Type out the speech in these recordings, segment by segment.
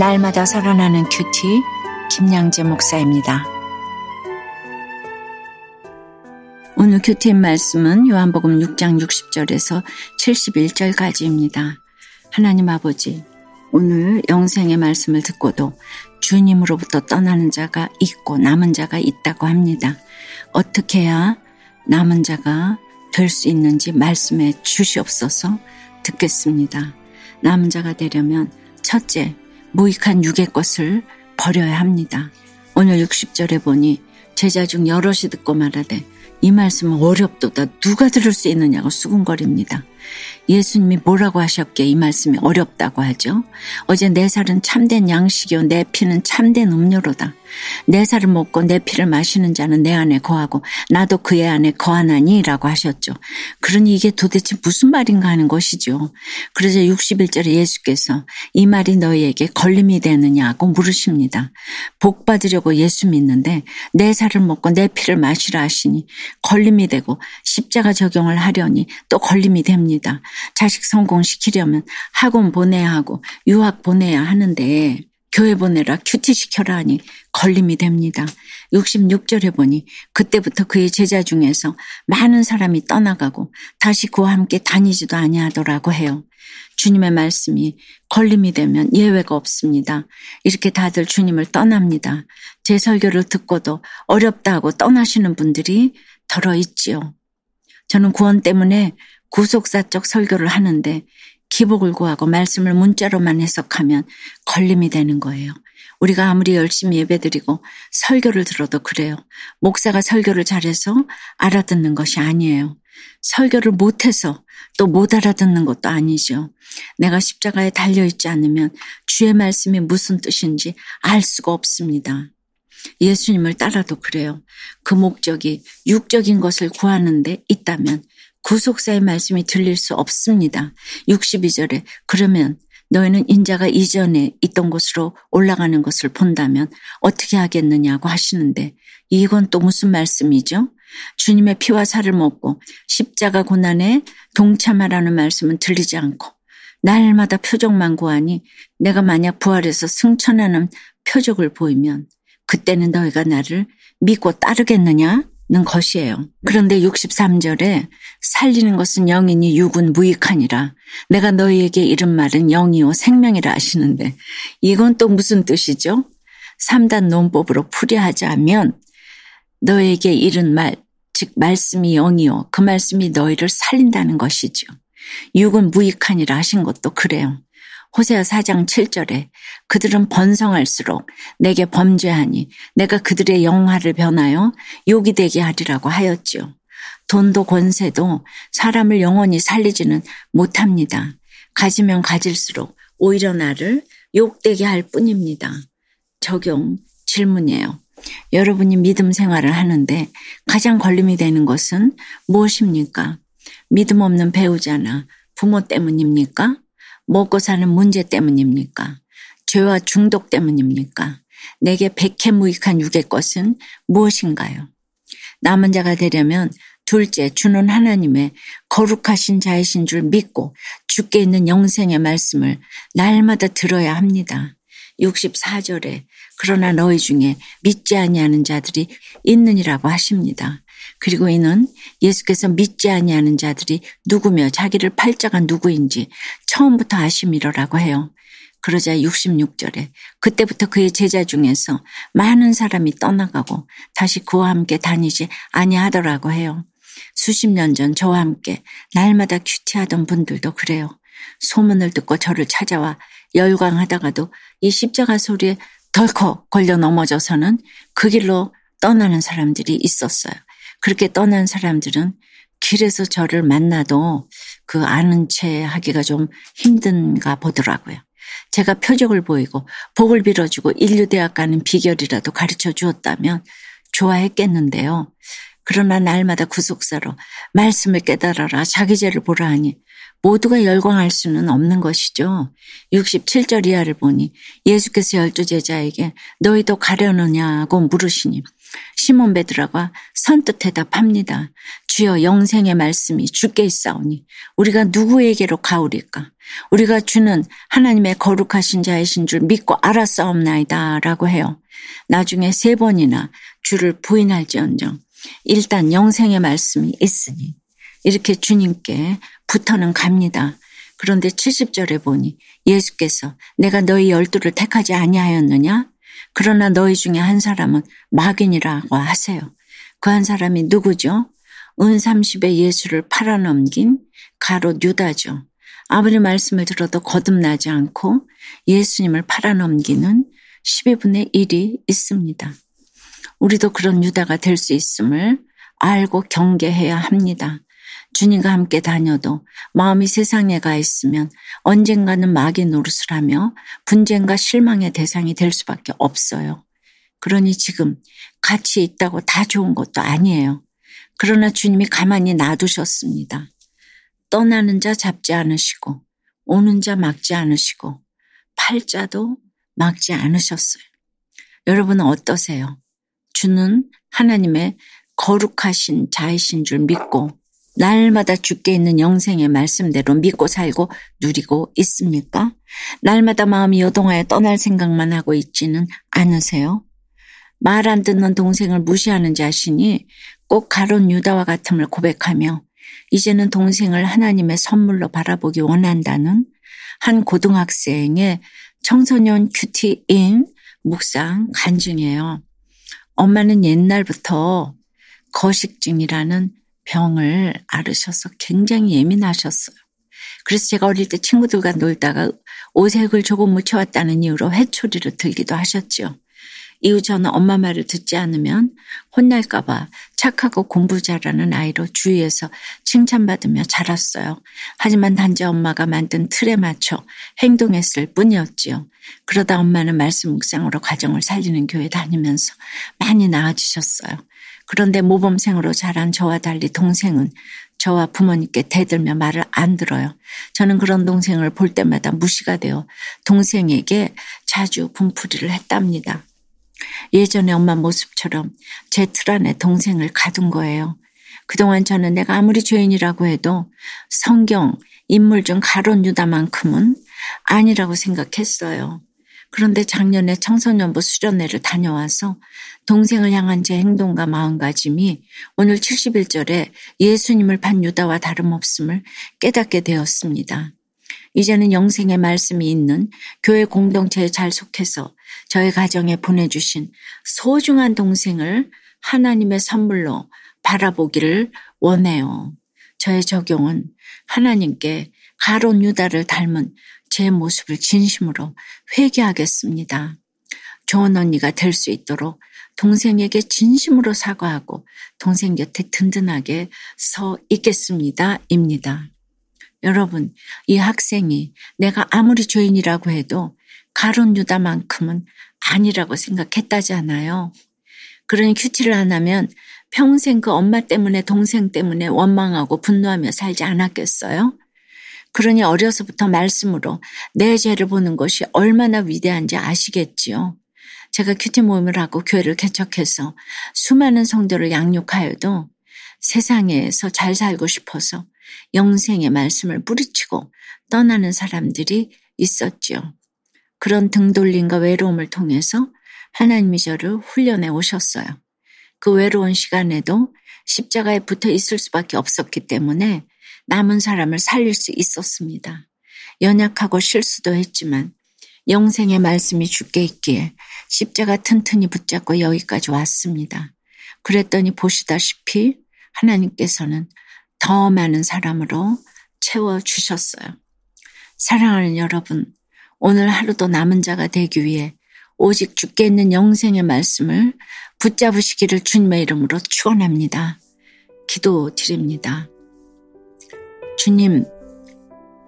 날마다 살아나는 큐티 김양재 목사입니다. 오늘 큐티인 말씀은 요한복음 6장 60절에서 71절까지입니다. 하나님 아버지, 오늘 영생의 말씀을 듣고도 주님으로부터 떠나는 자가 있고 남은 자가 있다고 합니다. 어떻게 해야 남은 자가 될 수 있는지 말씀해 주시옵소서 듣겠습니다. 남은 자가 되려면 첫째, 무익한 육의 것을 버려야 합니다. 오늘 60절에 보니 제자 중 여럿이 듣고 말하되 이 말씀은 어렵도다 누가 들을 수 있느냐고 수군거립니다. 예수님이 뭐라고 하셨기에 이 말씀이 어렵다고 하죠. 어제 내 살은 참된 양식이요 내 피는 참된 음료로다. 내 살을 먹고 내 피를 마시는 자는 내 안에 거하고 나도 그의 안에 거하나니라고 하셨죠. 그러니 이게 도대체 무슨 말인가 하는 것이죠. 그러자 61절에 예수께서 이 말이 너희에게 걸림이 되느냐고 물으십니다. 복 받으려고 예수 믿는데 내 살을 먹고 내 피를 마시라 하시니 걸림이 되고 십자가 적용을 하려니 또 걸림이 됩니다. 자식 성공시키려면 학원 보내야 하고 유학 보내야 하는데 교회 보내라 큐티 시켜라 하니 걸림이 됩니다. 66절에 보니 그때부터 그의 제자 중에서 많은 사람이 떠나가고 다시 그와 함께 다니지도 아니하더라고 해요. 주님의 말씀이 걸림이 되면 예외가 없습니다. 이렇게 다들 주님을 떠납니다. 제 설교를 듣고도 어렵다고 떠나시는 분들이 덜어 있지요. 저는 구원 때문에 구속사적 설교를 하는데 기복을 구하고 말씀을 문자로만 해석하면 걸림이 되는 거예요. 우리가 아무리 열심히 예배드리고 설교를 들어도 그래요. 목사가 설교를 잘해서 알아듣는 것이 아니에요. 설교를 못해서 또 못 알아듣는 것도 아니죠. 내가 십자가에 달려있지 않으면 주의 말씀이 무슨 뜻인지 알 수가 없습니다. 예수님을 따라도 그래요. 그 목적이 육적인 것을 구하는데 있다면 구속사의 말씀이 들릴 수 없습니다. 62절에 그러면 너희는 인자가 이전에 있던 곳으로 올라가는 것을 본다면 어떻게 하겠느냐고 하시는데 이건 또 무슨 말씀이죠? 주님의 피와 살을 먹고 십자가 고난에 동참하라는 말씀은 들리지 않고 날마다 표적만 구하니 내가 만약 부활해서 승천하는 표적을 보이면 그때는 너희가 나를 믿고 따르겠느냐? 는 것이에요. 그런데 63절에 살리는 것은 영이니 육은 무익하니라. 내가 너희에게 이른 말은 영이요 생명이라 하시는데 이건 또 무슨 뜻이죠? 3단 논법으로 풀이하자면 너에게 이른 말, 즉 말씀이 영이요 그 말씀이 너희를 살린다는 것이죠. 육은 무익하니라 하신 것도 그래요. 호세아 4장 7절에 그들은 번성할수록 내게 범죄하니 내가 그들의 영화를 변하여 욕이 되게 하리라고 하였지요. 돈도 권세도 사람을 영원히 살리지는 못합니다. 가지면 가질수록 오히려 나를 욕되게 할 뿐입니다. 적용 질문이에요. 여러분이 믿음 생활을 하는데 가장 걸림이 되는 것은 무엇입니까? 믿음 없는 배우자나 부모 때문입니까? 먹고 사는 문제 때문입니까? 죄와 중독 때문입니까? 내게 백해무익한 육의 것은 무엇인가요? 남은 자가 되려면 둘째, 주는 하나님의 거룩하신 자이신 줄 믿고 죽게 있는 영생의 말씀을 날마다 들어야 합니다. 64절에 그러나 너희 중에 믿지 아니하는 자들이 있느니라고 하십니다. 그리고 이는 예수께서 믿지 아니하는 자들이 누구며 자기를 팔자가 누구인지 처음부터 아심이로라고 해요. 그러자 66절에 그때부터 그의 제자 중에서 많은 사람이 떠나가고 다시 그와 함께 다니지 아니하더라고 해요. 수십 년 전 저와 함께 날마다 큐티하던 분들도 그래요. 소문을 듣고 저를 찾아와 열광하다가도 이 십자가 소리에 덜컥 걸려 넘어져서는 그 길로 떠나는 사람들이 있었어요. 그렇게 떠난 사람들은 길에서 저를 만나도 그 아는 채 하기가 좀 힘든가 보더라고요. 제가 표적을 보이고 복을 빌어주고 인류대학 가는 비결이라도 가르쳐 주었다면 좋아했겠는데요. 그러나 날마다 구속사로 말씀을 깨달아라 자기 죄를 보라 하니 모두가 열광할 수는 없는 것이죠. 67절 이하를 보니 예수께서 열두 제자에게 너희도 가려느냐고 물으시니 시몬 베드라가 선뜻 대답합니다. 주여 영생의 말씀이 주께 있사오니 우리가 누구에게로 가오리까? 우리가 주는 하나님의 거룩하신 자이신 줄 믿고 알았사옵나이다 라고 해요. 나중에 세 번이나 주를 부인할지언정 일단 영생의 말씀이 있으니 이렇게 주님께 붙어는 갑니다. 그런데 70절에 보니 예수께서 내가 너희 열두를 택하지 아니하였느냐? 그러나 너희 중에 한 사람은 마귀니라고 하세요. 그 한 사람이 누구죠? 은 30에 예수를 팔아넘긴 가로 유다죠. 아무리 말씀을 들어도 거듭나지 않고 예수님을 팔아넘기는 12분의 1이 있습니다. 우리도 그런 유다가 될 수 있음을 알고 경계해야 합니다. 주님과 함께 다녀도 마음이 세상에 가 있으면 언젠가는 마귀 노릇을 하며 분쟁과 실망의 대상이 될 수밖에 없어요. 그러니 지금 같이 있다고 다 좋은 것도 아니에요. 그러나 주님이 가만히 놔두셨습니다. 떠나는 자 잡지 않으시고 오는 자 막지 않으시고 팔자도 막지 않으셨어요. 여러분은 어떠세요? 주는 하나님의 거룩하신 자이신 줄 믿고 날마다 죽게 있는 영생의 말씀대로 믿고 살고 누리고 있습니까? 날마다 마음이 요동하여 떠날 생각만 하고 있지는 않으세요? 말 안 듣는 동생을 무시하는 자신이 꼭 가론 유다와 같음을 고백하며 이제는 동생을 하나님의 선물로 바라보기 원한다는 한 고등학생의 청소년 큐티인 묵상 간증이에요. 엄마는 옛날부터 거식증이라는 병을 앓으셔서 굉장히 예민하셨어요. 그래서 제가 어릴 때 친구들과 놀다가 오색을 조금 묻혀왔다는 이유로 회초리를 들기도 하셨죠. 이후 저는 엄마 말을 듣지 않으면 혼날까봐 착하고 공부 잘하는 아이로 주위에서 칭찬받으며 자랐어요. 하지만 단지 엄마가 만든 틀에 맞춰 행동했을 뿐이었지요. 그러다 엄마는 말씀 묵상으로 가정을 살리는 교회 다니면서 많이 나아지셨어요. 그런데 모범생으로 자란 저와 달리 동생은 저와 부모님께 대들며 말을 안 들어요. 저는 그런 동생을 볼 때마다 무시가 되어 동생에게 자주 분풀이를 했답니다. 예전에 엄마 모습처럼 제 틀 안에 동생을 가둔 거예요. 그동안 저는 내가 아무리 죄인이라고 해도 성경 인물 중 가론 유다만큼은 아니라고 생각했어요. 그런데 작년에 청소년부 수련회를 다녀와서 동생을 향한 제 행동과 마음가짐이 오늘 71절에 예수님을 반 유다와 다름없음을 깨닫게 되었습니다. 이제는 영생의 말씀이 있는 교회 공동체에 잘 속해서 저의 가정에 보내주신 소중한 동생을 하나님의 선물로 바라보기를 원해요. 저의 적용은 하나님께 가론 유다를 닮은 제 모습을 진심으로 회개하겠습니다. 좋은 언니가 될 수 있도록 동생에게 진심으로 사과하고 동생 곁에 든든하게 서 있겠습니다. 입니다. 여러분, 이 학생이 내가 아무리 죄인이라고 해도 가론 유다만큼은 아니라고 생각했다잖아요. 그러니 큐티를 안 하면 평생 그 엄마 때문에 동생 때문에 원망하고 분노하며 살지 않았겠어요? 그러니 어려서부터 말씀으로 내 죄를 보는 것이 얼마나 위대한지 아시겠지요. 제가 큐티 모임을 하고 교회를 개척해서 수많은 성도를 양육하여도 세상에서 잘 살고 싶어서 영생의 말씀을 뿌리치고 떠나는 사람들이 있었지요. 그런 등돌림과 외로움을 통해서 하나님이 저를 훈련해 오셨어요. 그 외로운 시간에도 십자가에 붙어 있을 수밖에 없었기 때문에 남은 사람을 살릴 수 있었습니다. 연약하고 실수도 했지만 영생의 말씀이 죽게 있기에 십자가 튼튼히 붙잡고 여기까지 왔습니다. 그랬더니 보시다시피 하나님께서는 더 많은 사람으로 채워주셨어요. 사랑하는 여러분, 오늘 하루도 남은 자가 되기 위해 오직 죽게 있는 영생의 말씀을 붙잡으시기를 주님의 이름으로 축원합니다. 기도 드립니다. 주님,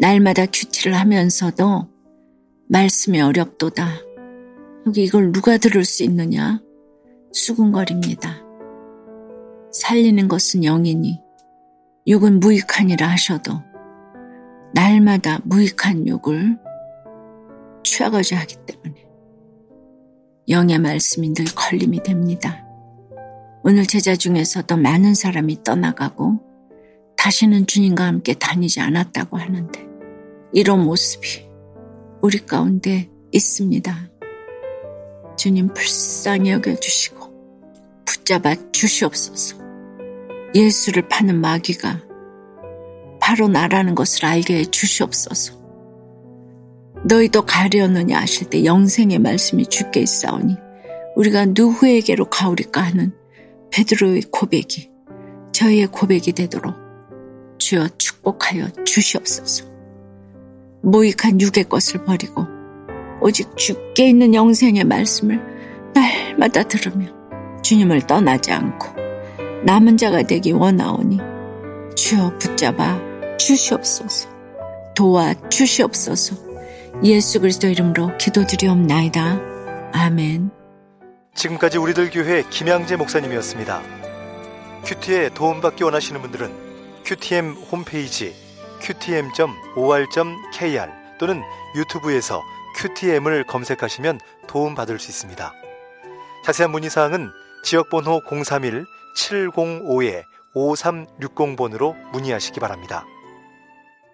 날마다 큐티를 하면서도 말씀이 어렵도다. 여기 이걸 누가 들을 수 있느냐? 수군거립니다. 살리는 것은 영이니 육은 무익하니라 하셔도 날마다 무익한 육을 취하고자 하기 때문에 영의 말씀이 늘 걸림이 됩니다. 오늘 제자 중에서 더 많은 사람이 떠나가고 다시는 주님과 함께 다니지 않았다고 하는데 이런 모습이 우리 가운데 있습니다. 주님 불쌍히 여겨주시고 붙잡아 주시옵소서. 예수를 파는 마귀가 바로 나라는 것을 알게 해 주시옵소서. 너희도 가려느냐 하실 때 영생의 말씀이 주께 있사오니 우리가 누구에게로 가오리까 하는 베드로의 고백이 저희의 고백이 되도록 주여 축복하여 주시옵소서. 무익한 육의 것을 버리고 오직 주께 있는 영생의 말씀을 날마다 들으며 주님을 떠나지 않고 남은 자가 되기 원하오니 주여 붙잡아 주시옵소서. 도와 주시옵소서. 예수 그리스도 이름으로 기도드리옵나이다. 아멘. 지금까지 우리들 교회 김양재 목사님이었습니다. 큐티에 도움받기 원하시는 분들은 큐티엠 홈페이지 qtm.or.kr 또는 유튜브에서 큐티엠을 검색하시면 도움받을 수 있습니다. 자세한 문의사항은 지역번호 031-705-5360번으로 문의하시기 바랍니다.